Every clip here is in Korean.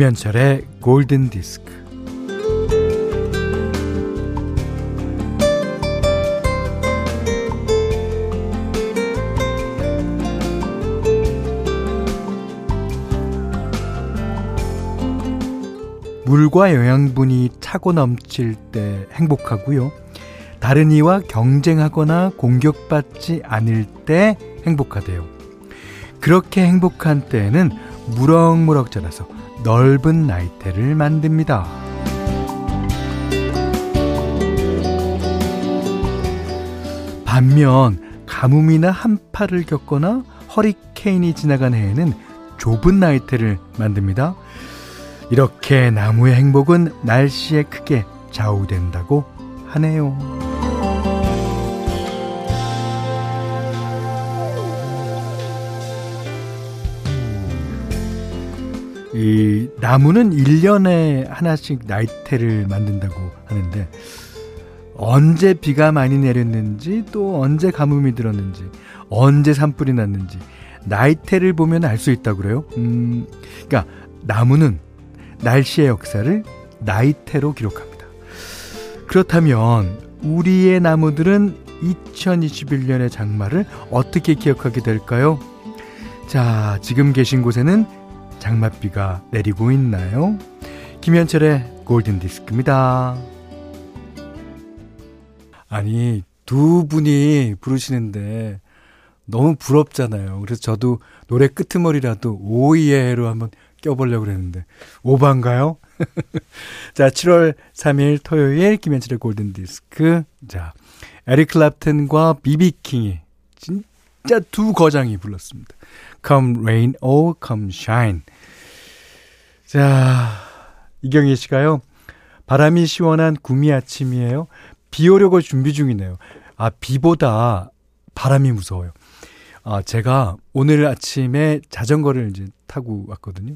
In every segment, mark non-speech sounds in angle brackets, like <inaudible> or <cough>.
김현철의 골든 디스크. 물과 영양분이 차고 넘칠 때 행복하고요. 다른 이와 경쟁하거나 공격받지 않을 때 행복하대요. 그렇게 행복한 때에는 무럭무럭 자라서 넓은 나이테를 만듭니다. 반면 가뭄이나 한파를 겪거나 허리케인이 지나간 해에는 좁은 나이테를 만듭니다. 이렇게 나무의 행복은 날씨에 크게 좌우된다고 하네요. 이 나무는 1년에 하나씩 나이테를 만든다고 하는데 언제 비가 많이 내렸는지 또 언제 가뭄이 들었는지 언제 산불이 났는지 나이테를 보면 알 수 있다고 그래요. 음, 그러니까 나무는 날씨의 역사를 나이테로 기록합니다. 그렇다면 우리의 나무들은 2021년의 장마를 어떻게 기억하게 될까요? 자, 지금 계신 곳에는 장맛비가 내리고 있나요? 김현철의 골든 디스크입니다. 아니, 두 분이 부르시는데 너무 부럽잖아요. 그래서 저도 노래 끄트머리라도 오이에로 한번 껴보려고 그랬는데 오반가요? <laughs> 자, 7월 3일 토요일 김현철의 골든 디스크. 자, 에릭 클랩튼과 비비킹이 진짜 두 거장이 불렀습니다. Come rain or come shine. 자, 이경희 씨가요. 바람이 시원한 구미 아침이에요. 비 오려고 준비 중이네요. 아, 비보다 바람이 무서워요. 아, 제가 오늘 아침에 자전거를 이제 타고 왔거든요.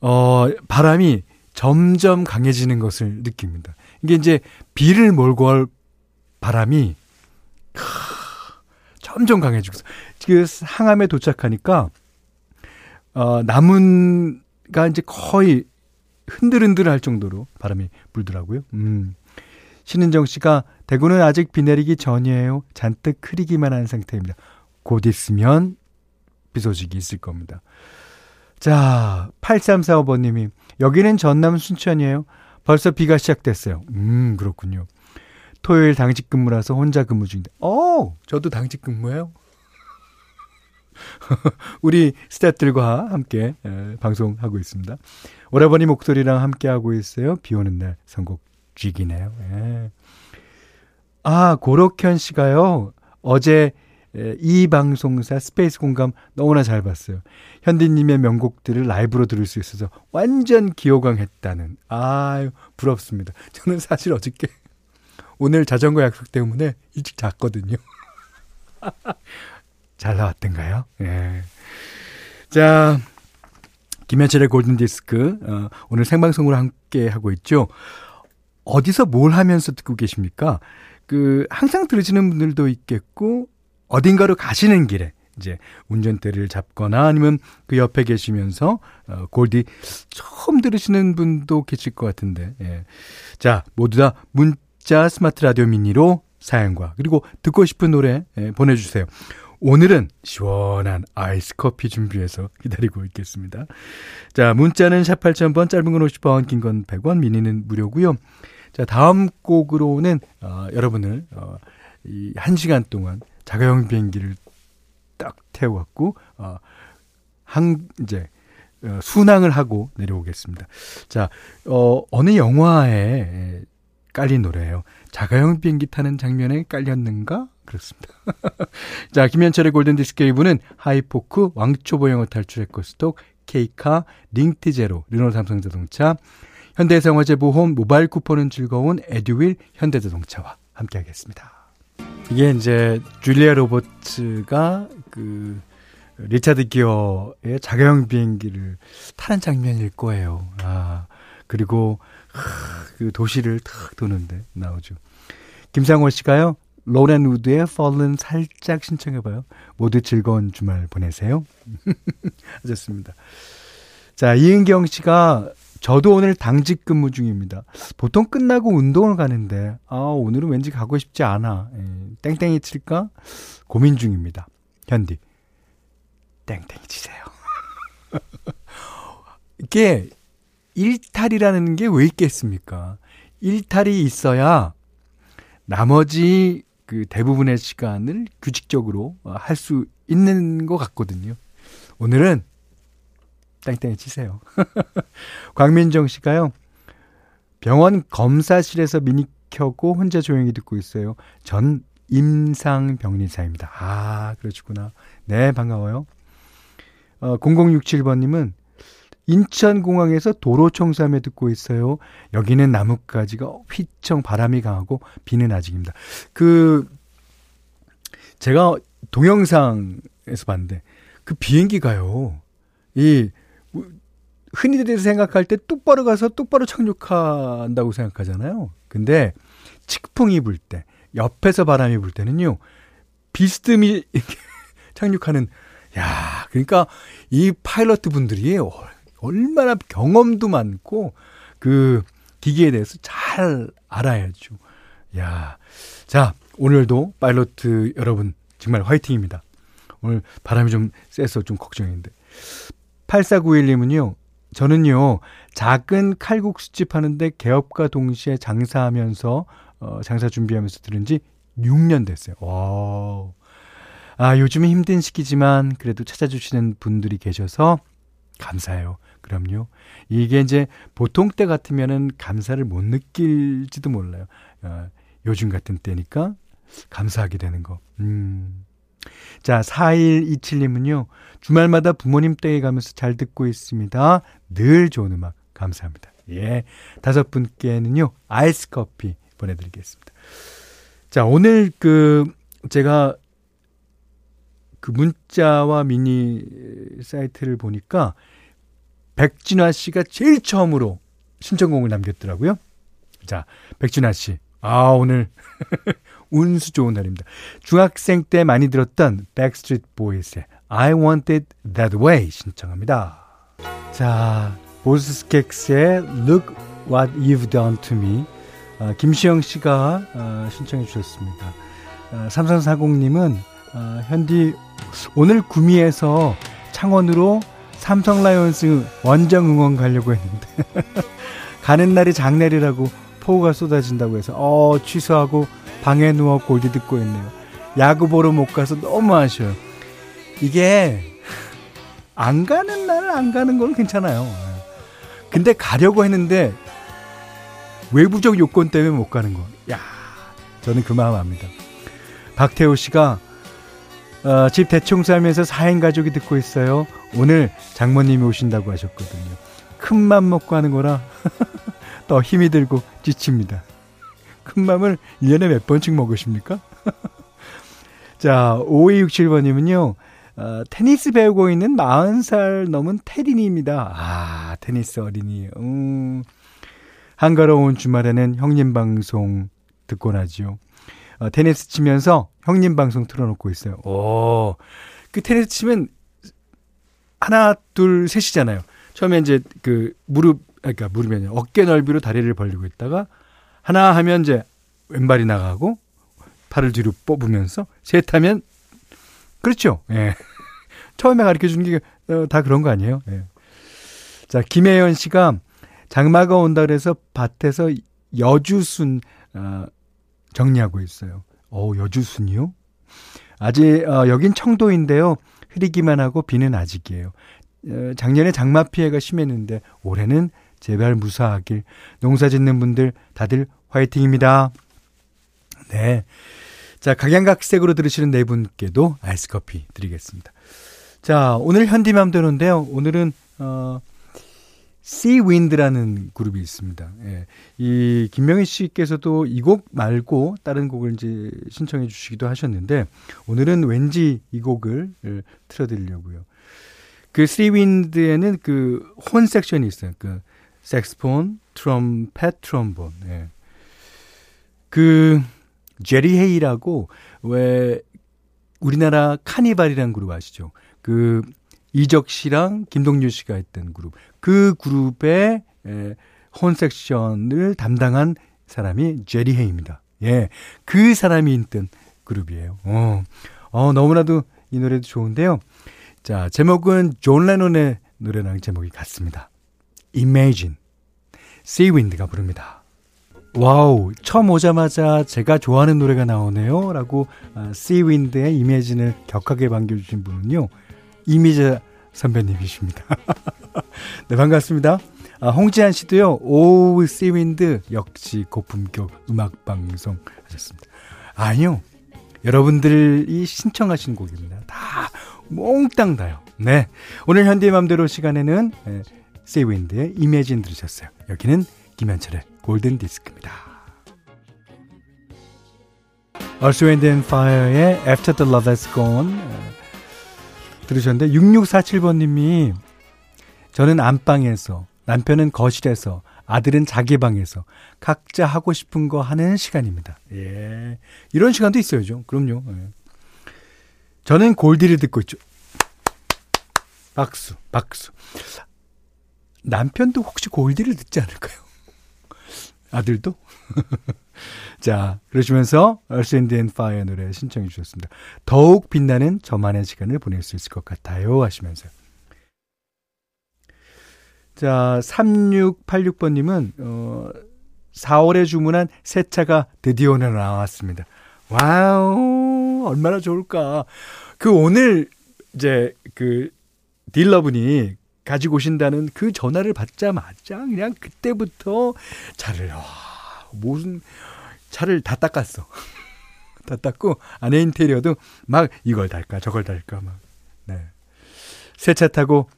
어, 바람이 점점 강해지는 것을 느낍니다. 이게 이제 비를 몰고 올 바람이 크, 점점 강해지고 그 항암에 도착하니까 어, 나무가 이제 거의 흔들흔들 할 정도로 바람이 불더라고요. 음. 신은정 씨가 대구는 아직 비 내리기 전이에요. 잔뜩 흐리기만 한 상태입니다. 곧 있으면 비 소식이 있을 겁니다. 자, 8345번님이 여기는 전남 순천이에요. 벌써 비가 시작됐어요. 음, 그렇군요. 토요일 당직 근무라서 혼자 근무 중인데. 어, 저도 당직 근무예요. <laughs> 우리 스태프들과 함께 에, 방송하고 있습니다. 오라버니 목소리랑 함께 하고 있어요. 비 오는 날 선곡 쥐기네요. 예. 아, 고록현 씨가요. 어제 이 방송사 스페이스 공감 너무나 잘 봤어요. 현디님의 명곡들을 라이브로 들을 수 있어서 완전 기호강했다는. 아유, 부럽습니다. 저는 사실 어저께 오늘 자전거 약속 때문에 일찍 잤거든요. <laughs> 잘 나왔던가요? 예. 자, 김현철의 골든디스크, 어, 오늘 생방송으로 함께 하고 있죠. 어디서 뭘 하면서 듣고 계십니까? 그, 항상 들으시는 분들도 있겠고, 어딘가로 가시는 길에, 이제, 운전대를 잡거나 아니면 그 옆에 계시면서, 어, 골디 처음 들으시는 분도 계실 것 같은데, 예. 자, 모두 다 문 자 스마트 라디오 미니로 사연과, 그리고 듣고 싶은 노래 예, 보내주세요. 오늘은 시원한 아이스 커피 준비해서 기다리고 있겠습니다. 자, 문자는 샵 8000번, 짧은 건 50원, 긴 건 100원, 미니는 무료고요. 자, 다음 곡으로는 어, 여러분을 어, 이 1시간 동안 자가용 비행기를 딱 태워갖고 어, 항 이제 어, 순항을 하고 내려오겠습니다. 자, 어, 어느 영화에 깔린 노래예요. 자가용 비행기 타는 장면에 깔렸는가? 그렇습니다. <laughs> 자, 김현철의 골든디스크 1부는 하이포크, 왕초보 영어 탈출 에코스톡, 케이카, 링티제로, 르노 삼성자동차, 현대해상 화재 보험, 모바일 쿠폰은 즐거운 에듀윌 현대자동차와 함께하겠습니다. 이게 이제 줄리아 로버츠가 그 리차드 기어의 자가용 비행기를 타는 장면일 거예요. 아, 그리고 그 도시를 탁 도는데 나오죠. 김상원 씨가요. 로렌 우드의 Fallen 살짝 신청해봐요. 모두 즐거운 주말 보내세요. <laughs> 하셨습니다. 자, 이은경 씨가 저도 오늘 당직 근무 중입니다. 보통 끝나고 운동을 가는데, 아, 오늘은 왠지 가고 싶지 않아. 에, 예, 땡땡이 칠까? 고민 중입니다. 현디. 땡땡이 치세요. <laughs> 이게 일탈이라는 게 왜 있겠습니까? 일탈이 있어야 나머지 그 대부분의 시간을 규칙적으로 할 수 있는 것 같거든요. 오늘은 땡땡이 치세요. <laughs> 광민정 씨가요. 병원 검사실에서 미니 켜고 혼자 조용히 듣고 있어요. 전 임상병리사입니다. 아, 그러시구나. 네, 반가워요. 어, 0067번님은 인천공항에서 도로 청소하며 듣고 있어요. 여기는 나뭇가지가 휘청 바람이 강하고 비는 아직입니다. 그, 제가 동영상에서 봤는데, 그 비행기가요, 이, 흔히들 생각할 때 똑바로 가서 똑바로 착륙한다고 생각하잖아요. 근데 측풍이 불 때, 옆에서 바람이 불 때는요, 비스듬히 <laughs> 착륙하는, 야, 그러니까 이 파일럿 분들이 얼마나 경험도 많고, 그 기계에 대해서 잘 알아야죠. 야, 자, 오늘도 파일럿 여러분, 정말 화이팅입니다. 오늘 바람이 좀 세서 좀 걱정인데. 8491님은요, 저는요, 작은 칼국수집 하는데 개업과 동시에 장사하면서, 어, 장사 준비하면서 들은 지 6년 됐어요. 와 아, 요즘은 힘든 시기지만 그래도 찾아주시는 분들이 계셔서 감사해요. 그럼요. 이게 이제 보통 때 같으면은 감사를 못 느낄지도 몰라요. 어, 요즘 같은 때니까 감사하게 되는 거. 음. 자, 4127님은요, 주말마다 부모님 댁에 가면서 잘 듣고 있습니다. 늘 좋은 음악 감사합니다. 예. 다섯 분께는요, 아이스 커피 보내 드리겠습니다. 자, 오늘 그, 제가 그 문자와 미니 사이트를 보니까 백진화 씨가 제일 처음으로 신청곡을 남겼더라고요. 자, 백진화 씨. 아, 오늘 <laughs> 운수 좋은 날입니다. 중학생 때 많이 들었던 백스트리트 보이스의 I Want It That Way 신청합니다. 자, 보즈 스캑스의 Look What You've Done To Me 어, 김시영 씨가 어, 신청해 주셨습니다. 어, 3340님은 어, 현디 오늘 구미에서 창원으로 삼성 라이온스 원정 응원 가려고 했는데 <laughs> 가는 날이 장날이라고 폭우가 쏟아진다고 해서 어 취소하고 방에 누워 골디 듣고 있네요. 야구 보러 못 가서 너무 아쉬워요. 이게 안 가는 날은 안 가는 건 괜찮아요. 근데 가려고 했는데 외부적 요건 때문에 못 가는 거. 야, 저는 그 마음 압니다. 박태호 씨가 어, 집 대청소하면서 4인 가족이 듣고 있어요. 오늘 장모님이 오신다고 하셨거든요. 큰 맘 먹고 하는 거라 <laughs> 더 힘이 들고 지칩니다. 큰 맘을 1년에 몇 번씩 먹으십니까? <laughs> 자, 5267번님은요, 어, 테니스 배우고 있는 40살 넘은 테린이입니다. 아, 테니스 어린이. 음, 한가로운 주말에는 형님 방송 듣곤 하죠. 어, 테니스 치면서 형님 방송 틀어놓고 있어요. 오, 그 테니스 치면 하나, 둘, 셋이잖아요. 처음에 이제 그 무릎, 그러니까 무릎이 아니라 어깨 넓이로 다리를 벌리고 있다가 하나 하면 이제 왼발이 나가고 팔을 뒤로 뽑으면서 셋 하면 그렇죠. 예. <laughs> 처음에 가르쳐 주는 게다 어, 그런 거 아니에요? 예. 자, 김혜연 씨가 장마가 온다 그래서 밭에서 여주순 어, 정리하고 있어요. 어, 여주순이요? 아직 어, 여긴 청도인데요. 흐리기만 하고 비는 아직이에요. 어, 작년에 장마 피해가 심했는데 올해는 제발 무사하길. 농사 짓는 분들 다들 화이팅입니다. 네. 자, 각양각색으로 들으시는 네 분께도 아이스 커피 드리겠습니다. 자, 오늘 현디맘대로인데요. 오늘은, 어, Wind라는 그룹이 있습니다. 예. 이 김명희 씨께서도 이 곡 말고 다른 곡을 이제 신청해 주시기도 하셨는데 오늘은 왠지 이 곡을 예, 틀어 드리려고요. 그 Sea Wind에는 그 혼 섹션이 있어요. 그 색스폰, 트럼펫, 트럼본. 예. 그 제리 헤이라고 왜 우리나라 카니발이라는 그룹 아시죠? 그 이적 씨랑 김동률 씨가 했던 그룹. 그 그룹의 에, horn section을 담당한 사람이 제리 헤이입니다. 예. 그 사람이 있던 그룹이에요. 어. 어, 너무나도 이 노래도 좋은데요. 자, 제목은 존 레논의 노래랑 제목이 같습니다. Imagine. Seawind가 부릅니다. 와우, 처음 오자마자 제가 좋아하는 노래가 나오네요. 라고 아, Seawind의 Imagine을 격하게 반겨주신 분은요. 이미자 선배님이십니다. <laughs> 네, 반갑습니다. 아, 홍지한 씨도요, 오우 Seawind 역시 고품격 음악 방송 하셨습니다. 아니요. 여러분들이 신청하신 곡입니다. 다 몽땅 다요. 네. 오늘 현철의 맘대로 시간에는 네, 세이윈드의 이매진 들으셨어요. 여기는 김현철의 골든 디스크입니다. Wind and Fire의 After the Love Has Gone 들으셨는데 6647번님이 저는 안방에서 남편은 거실에서 아들은 자기 방에서 각자 하고 싶은 거 하는 시간입니다. 예. 이런 시간도 있어야죠. 그럼요. 예. 저는 골디를 듣고 있죠. 박수, 박수. 남편도 혹시 골디를 듣지 않을까요? 아들도? <laughs> 자, 그러시면서 Earth, and Fire 노래 신청해 주셨습니다. 더욱 빛나는 저만의 시간을 보낼 수 있을 것 같아요 하시면서요. 자, 3686번님은, 어, 4월에 주문한 새 차가 드디어 오늘 나왔습니다. 와우, 얼마나 좋을까. 그 오늘, 이제, 그, 딜러분이 가지고 오신다는 그 전화를 받자마자 그냥 그때부터 차를, 와, 무슨, 차를 다 닦았어. <laughs> 다 닦고, 안에 인테리어도 막 이걸 달까, 저걸 달까, 막. 네. 새 차 타고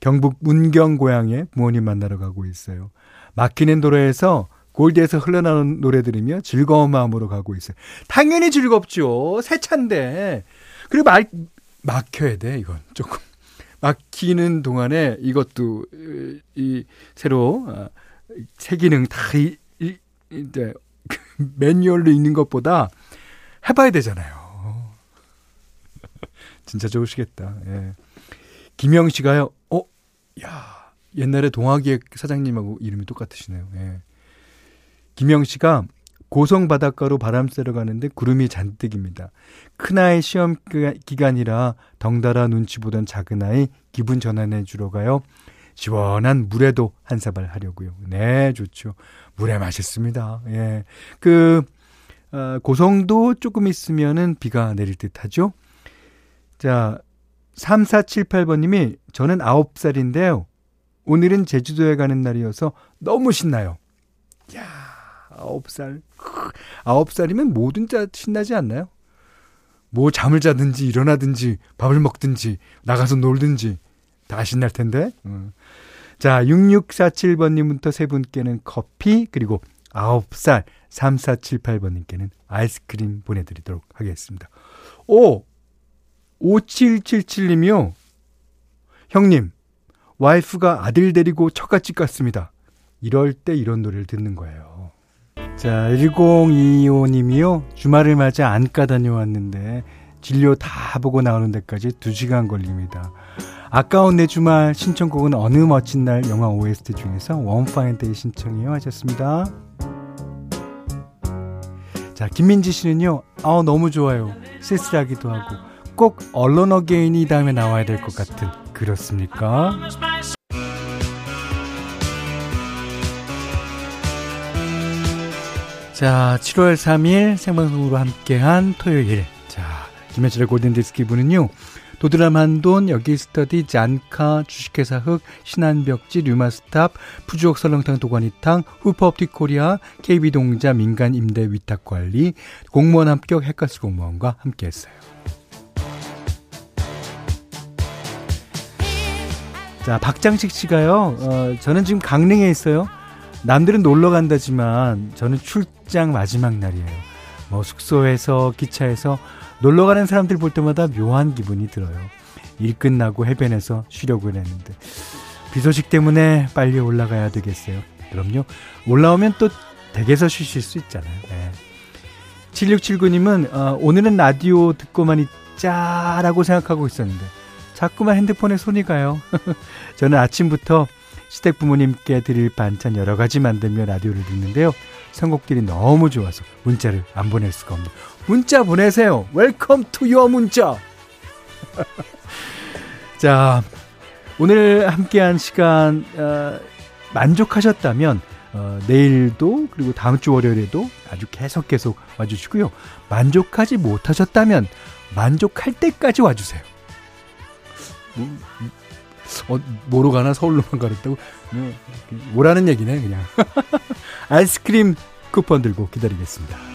경북 문경 고향에 부모님 만나러 가고 있어요. 막히는 도로에서 골드에서 흘러나오는 노래 들으며 즐거운 마음으로 가고 있어요. 당연히 즐겁죠. 새 차인데. 그리고 막, 막혀야 돼, 이건. 조금. 막히는 동안에 이것도, 이, 새로, 아, 새 기능 다, 이, 이, 이제, 매뉴얼로 있는 것보다 해봐야 되잖아요. <laughs> 진짜 좋으시겠다. 예. 김영 씨가요, 어, 야, 옛날에 동화기획 사장님하고 이름이 똑같으시네요. 예. 김영 씨가 고성 바닷가로 바람 쐬러 가는데 구름이 잔뜩입니다. 큰아이 시험 기간이라 덩달아 눈치 보던 작은아이 기분 전환해 주러 가요. 시원한 물에도 한 사발 하려고요. 네, 좋죠. 물에 맛있습니다. 예. 그, 어, 고성도 조금 있으면은 비가 내릴 듯 하죠. 자, 3478번님이 저는 9살인데요. 오늘은 제주도에 가는 날이어서 너무 신나요. 야, 9살. 9살이면 뭐든 다 신나지 않나요? 뭐 잠을 자든지 일어나든지 밥을 먹든지 나가서 놀든지 다 신날 텐데. 음. 자, 6647번님부터 세 분께는 커피 그리고 9살 3478번님께는 아이스크림 보내드리도록 하겠습니다. 오! 5777님이요. 형님, 와이프가 아들 데리고 처갓집 갔습니다. 이럴 때 이런 노래를 듣는 거예요. 자, 1025님이요. 주말을 맞아 안과 다녀왔는데 진료 다 보고 나오는 데까지 2시간 걸립니다. 아까운 내 주말 신청곡은 어느 멋진 날 영화 OST 중에서 원파인데이 신청이요 하셨습니다. 자, 김민지 씨는요. 아, 너무 좋아요. 쓸쓸하기도 하고 꼭 언론 어게인이 다음에 나와야 될 것 같은 그렇습니까? 자, 7월 3일 생방송으로 함께한 토요일. 자, 김현철의 골든디스크 기분은요. 도드람 한돈, 여기 스터디, 잔카, 주식회사 흑, 신한벽지, 류마스탑, 푸주옥 설렁탕 도가니탕, 후퍼업틱 코리아, KB동자 민간 임대 위탁관리, 공무원 합격 핵가스 공무원과 함께했어요. 자, 박장식 씨가요, 어, 저는 지금 강릉에 있어요. 남들은 놀러 간다지만 저는 출장 마지막 날이에요. 뭐 숙소에서 기차에서 놀러 가는 사람들 볼 때마다 묘한 기분이 들어요. 일 끝나고 해변에서 쉬려고 했는데 비 소식 때문에 빨리 올라가야 되겠어요. 그럼요. 올라오면 또 댁에서 쉬실 수 있잖아요. 네. 7679님은 어, 오늘은 라디오 듣고만 있자라고 생각하고 있었는데 자꾸만 핸드폰에 손이 가요. <laughs> 저는 아침부터 시댁 부모님께 드릴 반찬 여러 가지 만들며 라디오를 듣는데요. 선곡들이 너무 좋아서 문자를 안 보낼 수가 없네요. 문자 보내세요. Welcome to your 문자. <laughs> 자, 오늘 함께한 시간 어, 만족하셨다면 어, 내일도 그리고 다음 주 월요일에도 아주 계속 계속 와주시고요. 만족하지 못하셨다면 만족할 때까지 와주세요. 뭐, 어, 뭐로 가나 서울로만 가랬다고? 뭐, 뭐라는 얘기네 그냥. <laughs> 아이스크림 쿠폰 들고 기다리겠습니다.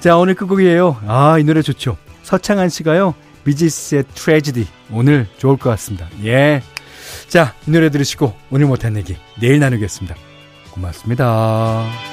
자 오늘 끝곡이에요. 아 이 노래 좋죠. 서창한 씨가요. 비지스의 트레지디 오늘 좋을 것 같습니다. 예. 자, 이 노래 들으시고 오늘 못한 얘기 내일 나누겠습니다. 고맙습니다.